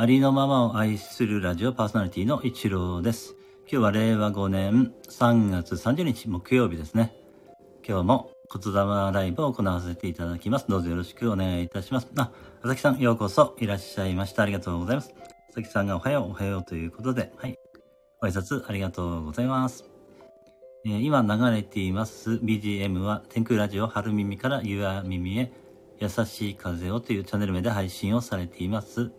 ありのままを愛するラジオパーソナリティの一郎です。今日は令和5年3月30日木曜日ですね。今日も言霊ライブを行わせていただきます。どうぞよろしくお願いいたします。あ、あさきさんようこそいらっしゃいました。ありがとうございます。あさきさんがおはようおはようということで、はい。ご挨拶ありがとうございます。えー今流れています BGM は天空ラジオ春耳から夕耳へ優しい風をというチャンネル名で配信をされています。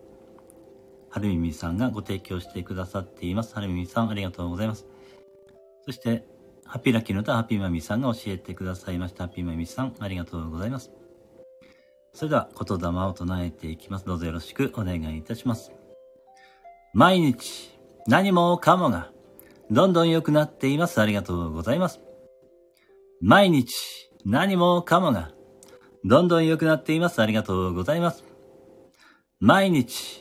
春耳さんがご提供してくださっています。春耳さんありがとうございます。そして、ハッピーラッキーの歌、ハッピーマミさんが教えてくださいました。ハッピーマミさんありがとうございます。それでは、言霊を唱えていきます。どうぞよろしくお願いいたします。毎日、何もかもが、どんどん良くなっています。ありがとうございます。毎日、何もかもが、どんどん良くなっています。ありがとうございます。毎日、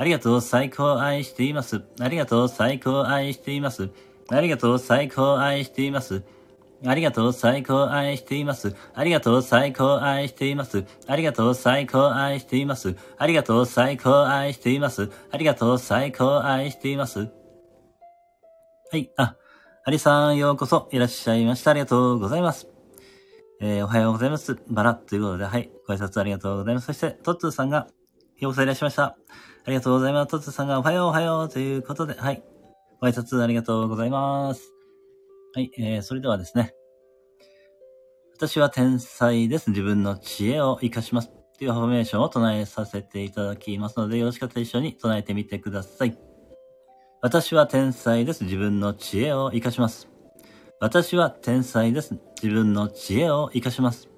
ありがとう、最高愛しています。ありがとう、最高愛しています。ありがとう、最高愛しています。ありがとう、最高愛しています。ありがとう、最高愛しています。ありがとう、最高愛しています。ありがとう、最高愛しています。ありがとう、最高愛しています。はい。あ、アリさん、ようこそいらっしゃいました。ありがとうございます。えー、おはようございます。バラということで、はい。ご挨拶ありがとうございます。そして、トッツーさんが、ようこそいらっしゃいました。ありがとうございます。トッツさんが、おはようおはようということで、はい。ご挨拶ありがとうございます。はい。えー、それではですね。私は天才です。自分の知恵を活かします。というアファメーションを唱えさせていただきますので、よろしかったら一緒に唱えてみてください。私は天才です。自分の知恵を活かします。私は天才です。自分の知恵を活かします。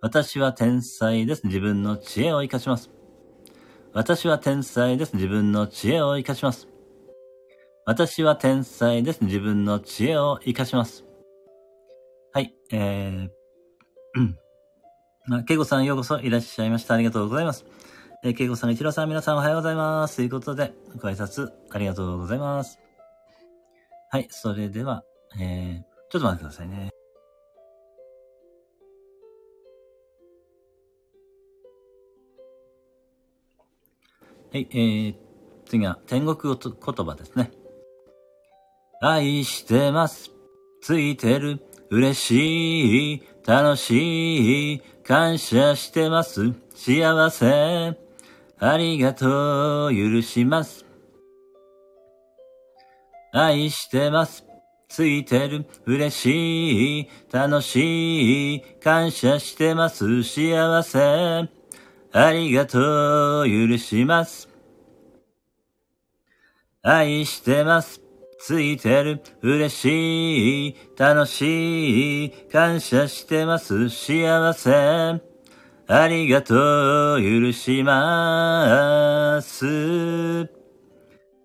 私は天才です。自分の知恵を活かします。私は天才です。自分の知恵を活かします。私は天才です。自分の知恵を活かします。はい、えー、うん。まあ、けいこさんようこそいらっしゃいました。ありがとうございます。えー、けいこさん、いちろさん、皆さんおはようございます。ということで、ご挨拶ありがとうございます。はい、それでは、えー、ちょっと待ってくださいね。はい、えー、次は天国言葉ですね。愛してます。ついてる。嬉しい。楽しい。感謝してます。幸せ。ありがとう。許します。愛してます。ついてる。嬉しい。楽しい。感謝してます。幸せ。ありがとう。許します。愛してます。ついてる。嬉しい。楽しい。感謝してます。幸せ。ありがとう。許します。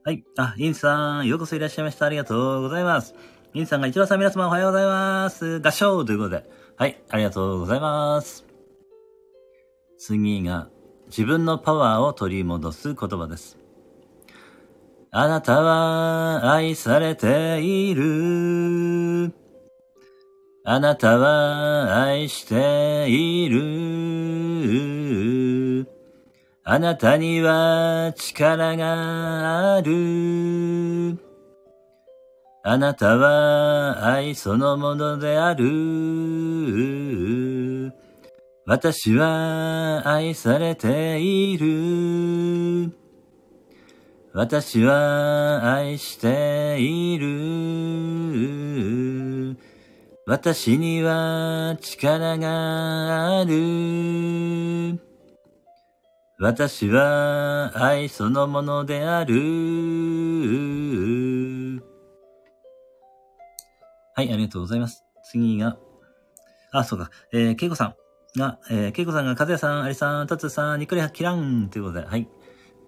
はい。あ、インさん、ようこそいらっしゃいました。ありがとうございます。インさんが一郎さん、皆様おはようございます。合唱ということで。はい。ありがとうございます。次が、自分のパワーを取り戻す言葉です。あなたは愛されている。あなたは愛している。あなたには力がある。あなたは愛そのものである。私は愛されている。私は愛している。私には力がある。私は愛そのものである。はい、ありがとうございます。次が、あ、そうか、えー、けいこさんが、えー、けいこさんが、かずやさん、ありさん、たつさん、にっくりはきらんということで、はい。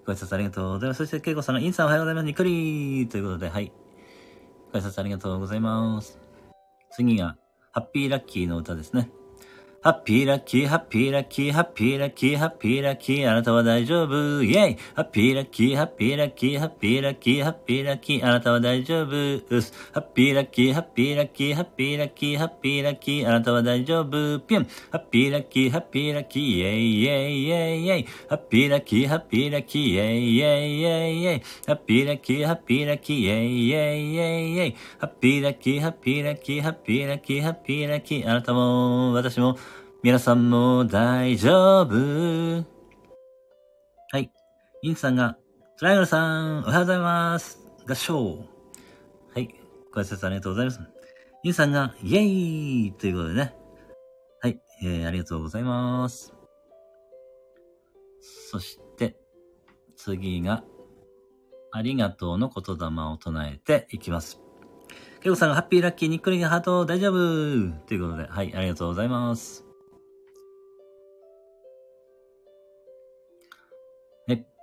ご挨拶ありがとうございます。そして、けいこさんが、インさんおはようございます。にっくりということで、はい。ご挨拶ありがとうございます。次が、ハッピーラッキーの歌ですね。ハッピーラッキー、ハッピーラッキー、ハッピーラッキー、ハッピーラッキー、あなたは大丈夫、イェイ。ハッピーラッキー、ハッピーラッキー、ハッピーラッキー、ハッピーラッキー、あなたは大丈夫、うす。ハッピーラッキー、ハッピーラッキー、ハッピーラッキー、ハッピーラッキー、あなたは大丈夫、ピュンハッピーラッキー、ハッピーラッキー、イェイイェイイェイイェイ。ハッピーラッキー、ハッピーラッキー、イェイイェイイェイイェイ。ハッピーラッキー、ハッピーラッキー、イェイイェイイェイイェイ。ハッピーラッキー、ハッピーラッキー、ハッピーラッキー、ハッピーラッキー、あなたも、私も、皆さんも大丈夫。はい。インさんが、トライアルさん、おはようございます。合唱。はい。ご挨拶ありがとうございます。インさんが、イェイということでね。はい。えー、ありがとうございます。そして、次が、ありがとうの言霊を唱えていきます。ケイコさんがハッピーラッキーにっくりハート大丈夫ということで、はい、ありがとうございます。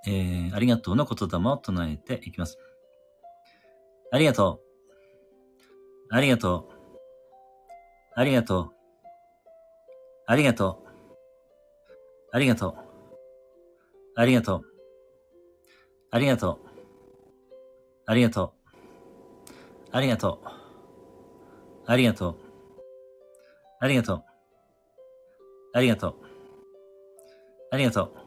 えー、ありがとうの言霊を唱えていきます。ありがとう。ありがとう。ありがとう。ありがとう。ありがとう。ありがとう。ありがとう。ありがとう。ありがとう。ありがとう。ありがとう。ありがとう。ありがとう。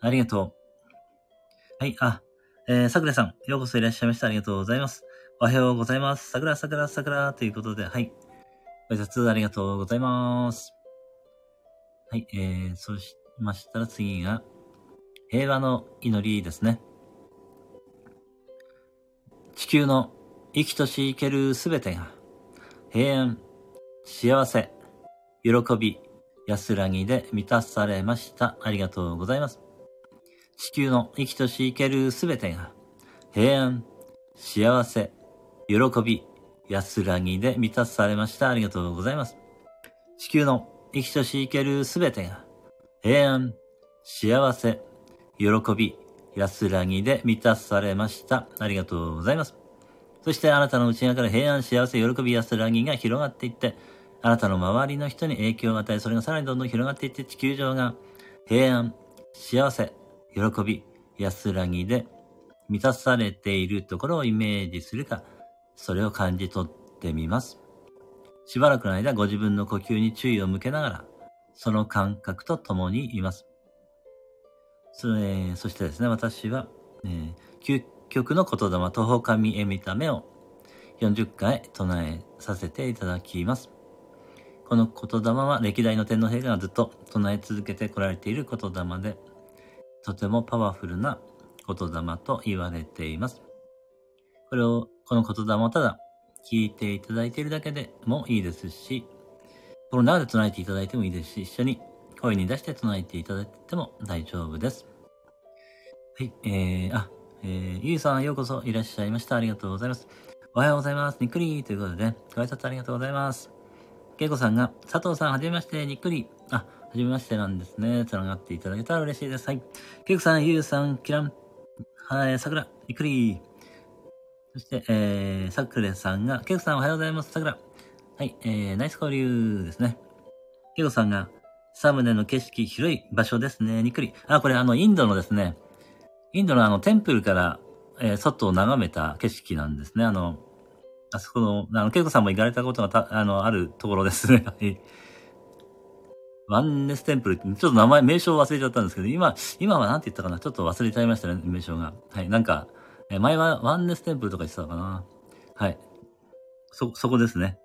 ありがとう。はい、あ、えー、桜さん、ようこそいらっしゃいました。ありがとうございます。おはようございます。桜、桜、桜ということで、はい。ご挨拶ありがとうございます。はい、えー、そうしましたら次が、平和の祈りですね。地球の生きとし生けるすべてが、平安、幸せ、喜び、安らぎで満たされました。ありがとうございます。地球の生きとし生けるすべてが、平安、幸せ、喜び、安らぎで満たされました。ありがとうございます。地球の生きとし生けるすべてが、平安、幸せ、喜び、安らぎで満たされました。ありがとうございます。そしてあなたの内側から平安、幸せ、喜び、安らぎが広がっていって、あなたの周りの人に影響を与え、それがさらにどんどん広がっていって、地球上が平安、幸せ、喜び、安らぎで満たされているところをイメージするか、それを感じ取ってみます。しばらくの間、ご自分の呼吸に注意を向けながら、その感覚と共にいます。それそしてですね、私は、えー、究極の言霊、徒歩神へ見た目を40回唱えさせていただきます。この言霊は歴代の天皇陛下がずっと唱え続けてこられている言霊で、とてもパワフルな言霊と言われています。これを、この言霊をただ聞いていただいているだけでもいいですし、この中で唱えていただいてもいいですし、一緒に声に出して唱えていただいても大丈夫です。はい、えー、あ、えー、ゆうさんようこそいらっしゃいました。ありがとうございます。おはようございます。にっくりということでね、ご挨拶ありがとうございます。けいこさんが、佐藤さんはじめまして、にっくり。あ、はじめましてなんですね。繋がっていただけたら嬉しいです。はい。ケイクさん、ユウさん、キラン、はい、桜、ゆっくり。そして、えー、さくれさんが、ケイクさんおはようございます。桜。はい、えー、ナイス交流ですね。ケイコさんが、サムネの景色、広い場所ですね。にっくり。あ、これあの、インドのですね、インドのあの、テンプルから、えー、外を眺めた景色なんですね。あの、あそこの、あの、ケイコさんも行かれたことがた、あの、あるところですね。はい。ワンネステンプルって、ちょっと名前、名称忘れちゃったんですけど、今、今は何て言ったかなちょっと忘れちゃいましたね、名称が。はい、なんか、前はワンネステンプルとか言ってたのかなはい。そ、そこですね。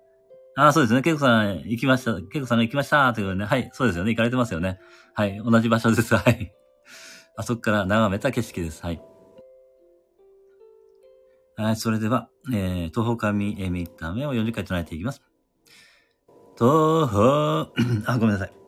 ああ、そうですね。ケイコさん行きました。ケイコさんが行きましたということでね。はい、そうですよね。行かれてますよね。はい、同じ場所です。はい。あそこから眺めた景色です。はい。はい、それでは、えー、東方神えみためを40回唱えていきます。東方、あ、ごめんなさい。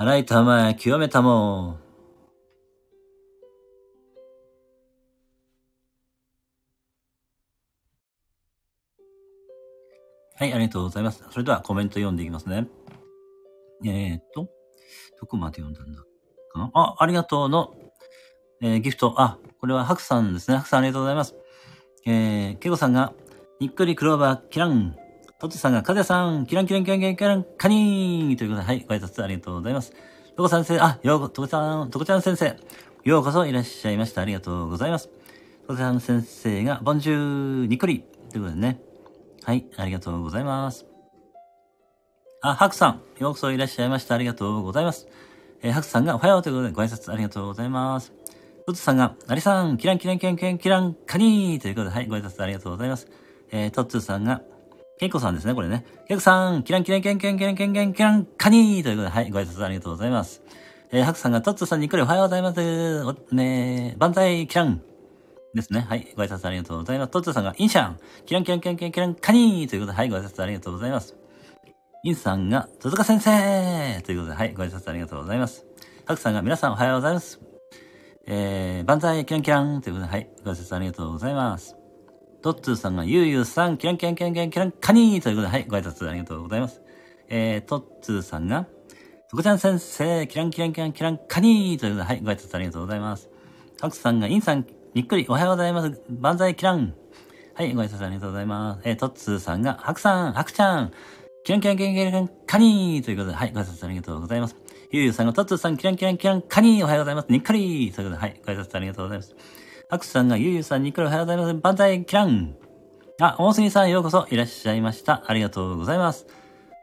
洗いたまえ、清めたも。はい、ありがとうございます。それではコメント読んでいきますね。えー、っと。どこまで読んだんだかな？あ、ありがとうの、えー、ギフト。あ、これはハクさんですね。ハクさんありがとうございます。えー、ケイコさんが、にっくりクローバー、キラン。トッツさんが、カズヤさん、キランキランキランキランキラン、カニーということで、はい、ご挨拶ありがとうございます。トコ先生、あ、ようこ、トコさん、トコちゃん先生、ようこそいらっしゃいました。ありがとうございます。トコちゃん先生が、ボンジュー、にっくり。ということでね。はい、ありがとうございます。あ、ハクさん、ようこそいらっしゃいました。ありがとうございます。えー、ハクさんがおはようということでご挨拶ありがとうございます。トツさんが、アリさん、キランキランキランキランキランカニーということで、はい、ご挨拶ありがとうございます。えー、トッツさんが、ケイコさんですね、これね。ケイコさん、キランキランキランキランキランキランキランカニーということで、はい、ご挨拶ありがとうございます。えー、ハクさんが、トッツさんにっくりおはようございます。お、ね万歳キランですね。はい。ご挨拶ありがとうございます。トッツさんが、インシャンキランキランキランキランキランカニーということで、はい、ご挨拶ありがとうございます。インさんが、戸塚先生ということで、はい、ご挨拶ありがとうございます。タクさんが、皆さんおはようございます。えー、万歳キランキランということで、はい、ご挨拶ありがとうございます。トッツーさんが、ゆうゆうさん、キランキランキランキランキランカニーということで、はい、ご挨拶ありがとうございます。えー、トッツーさんが、とこちゃん先生、キランキランキランキランカニーということで、はい、ご挨拶ありがとうございます。ハクさんが、インさん、にっくり、おはようございます。万歳キラン。はい、ご挨拶ありがとうございます。えー、トッツーさんが、ハクさん、ハクちゃん、キランキランキランキランカニーということで、はい、ご挨拶ありがとうございます。ゆうゆうさんが、トッツーさん、キランキランキランカニー、おはようございます。にっくりということで、はい、ご挨拶ありがとうございます。ハクさんが、ゆうゆうさん、にっくり、おはようございます。万歳キラン。あ、大杉さん、ようこそいらっしゃいました。ありがとうございます。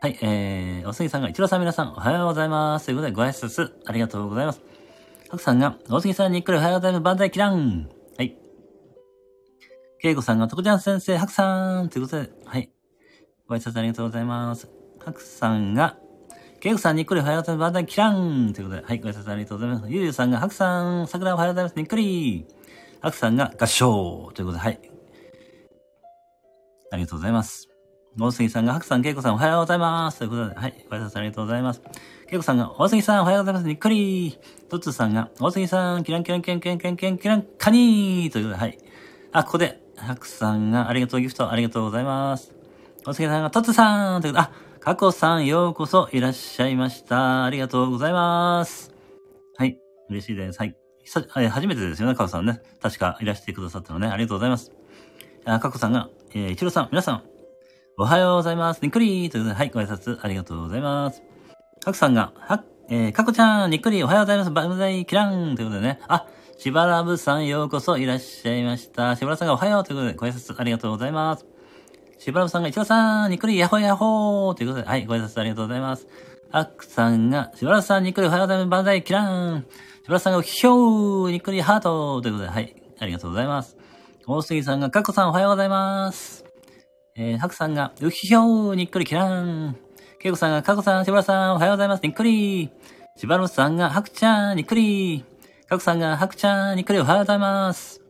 はい、えー、おすぎさんが、一郎さん皆さん、おはようございます。ということで、ご挨拶、ありがとうございます。ハクさんが、おすぎさんにっくりおはようございます。万歳キラン。はい。ケイコさんが、とこちゃん先生、ハクさん。ということで、はい。ご挨拶ありがとうございます。ハクさんが、ケイコさんにっくりおはようございます。万歳キラン。ということで、はい。ご挨拶ありがとうございます。ゆうゆうさんが、ハクさん、桜おはようございます。にっくり。ハクさんが、合唱。ということで、はい。ありがとうございます。大杉さんが、白さん、恵子さん、おはようございます。ということで、はい、ご挨拶ありがとうございます。恵子さんが、大杉さん、おはようございます。にっくりトッツーさんが、大杉さん、キランキランキランキランキランキランキランカニーということで、はい。あ、ここで、白さんが、ありがとうギフト、ありがとうございます。大杉さんが、トッツーさんということで、あ、カコさん、ようこそいらっしゃいました。ありがとうございます。はい、嬉しいです。はい。初めてですよね、カコさんね。確かいらしてくださったのね。ありがとうございます。あ、カコさんが、えー、一郎さん、皆さん、おはようございます。にっくりということで、はい、ご挨拶ありがとうございます。かくさんが、は、えー、かこちゃん、にっくりおはようございます。バムザイキランということでね。あ、しばらぶさんようこそいらっしゃいました。しばらさんがおはようということで、ご挨拶ありがとうございます。しばらぶさんが、一郎さん、にっくりやほやほーということで、はい、ご挨拶ありがとうございます。あくさんが、しばらぶさん、にっくりおはようございます。バムザイキラン。しばらさんが、ひょー、にっくりハートということで、はい、ありがとうございます。大杉さんが、かっこさんおはようございます。えー、ハクさんが、うひょー、にっくりキラーン。ケイコさんが、カコさん、しばらさん、おはようございます、にっくり。しばらさんが、ハクちゃん、にっくり。カコさんが、ハクちゃん、にっくり、おはようございます。し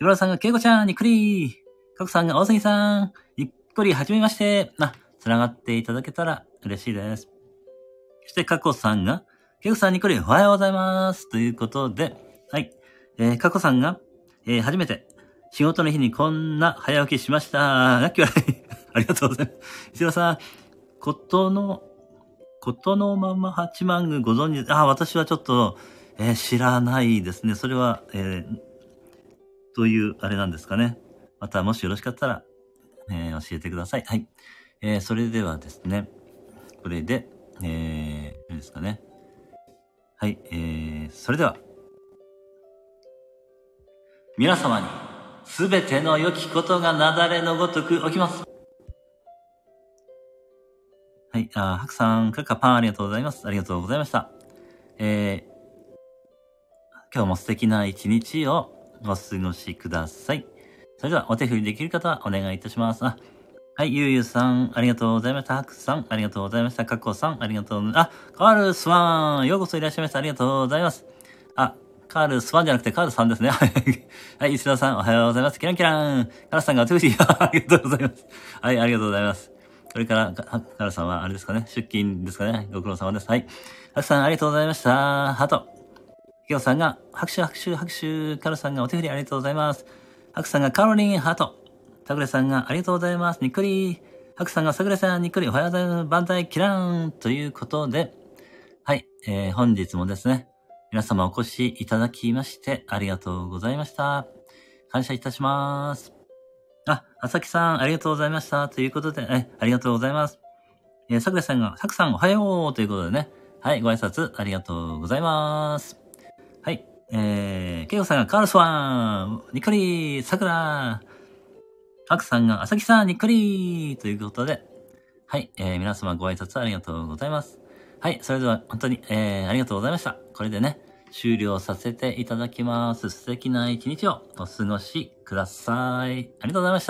ばらさんが、ケイコちゃん、にっくり。カコさんが、大杉さん、にっくり、はじめまして。あ、繋がっていただけたら嬉しいです。そして、カコさんが、ケイコさん、にっくり、おはようございます。ということで、はい。えー、カコさんが、えー、初めて、仕事の日にこんな早起きしました。ラッキー ありがとうございます。石田さん、ことの、ことのまま八幡宮ご存知、あ、私はちょっと、えー、知らないですね。それは、えー、という、あれなんですかね。また、もしよろしかったら、えー、教えてください。はい。えー、それではですね、これで、えー、ですかね。はい、えー、それでは、皆様に、すべての良きことがなだれのごとく起きます。はい、あ、ハクさん、カカパンありがとうございます。ありがとうございました。えー、今日も素敵な一日をお過ごしください。それでは、お手振りできる方はお願いいたします。あ、はい、ゆうゆうさん、ありがとうございました。ハクさん、ありがとうございました。カコさん、ありがとう。あ、カールスワン、ようこそいらっしゃいました。ありがとうございます。あ、カールスワンじゃなくてカールさんですね。はい、石田さん、おはようございます。キランキラン。カールさんがトゥーシー、ありがとうございます。はい、ありがとうございます。これから、カールさんは、あれですかね、出勤ですかね。ご苦労様です。はい。ハクさん、ありがとうございました。ハト。ヒヨさんが、拍手、拍手、拍手。カールさんがお手振りありがとうございます。ハクさんがカロリン、ハート。タグレさんがありがとうございます。にっくり。ハクさんがサグレさん、にっくり。おはようございます。万歳、キラーン。ということで、はい、えー、本日もですね、皆様お越しいただきましてありがとうございました。感謝いたします。あ、朝木さん、ありがとうございました。ということで、え、ありがとうございます。えー、桜さんが、さくさんおはようということでね。はい、ご挨拶ありがとうございます。はい、えー、ケイコさんがカールスワン、にっくり、桜、パクさんが、朝木さん、にっこりということで、はい、えー、皆様ご挨拶ありがとうございます。はい、それでは本当に、えー、ありがとうございました。これでね、終了させていただきます。素敵な一日をお過ごしください。ありがとうございました。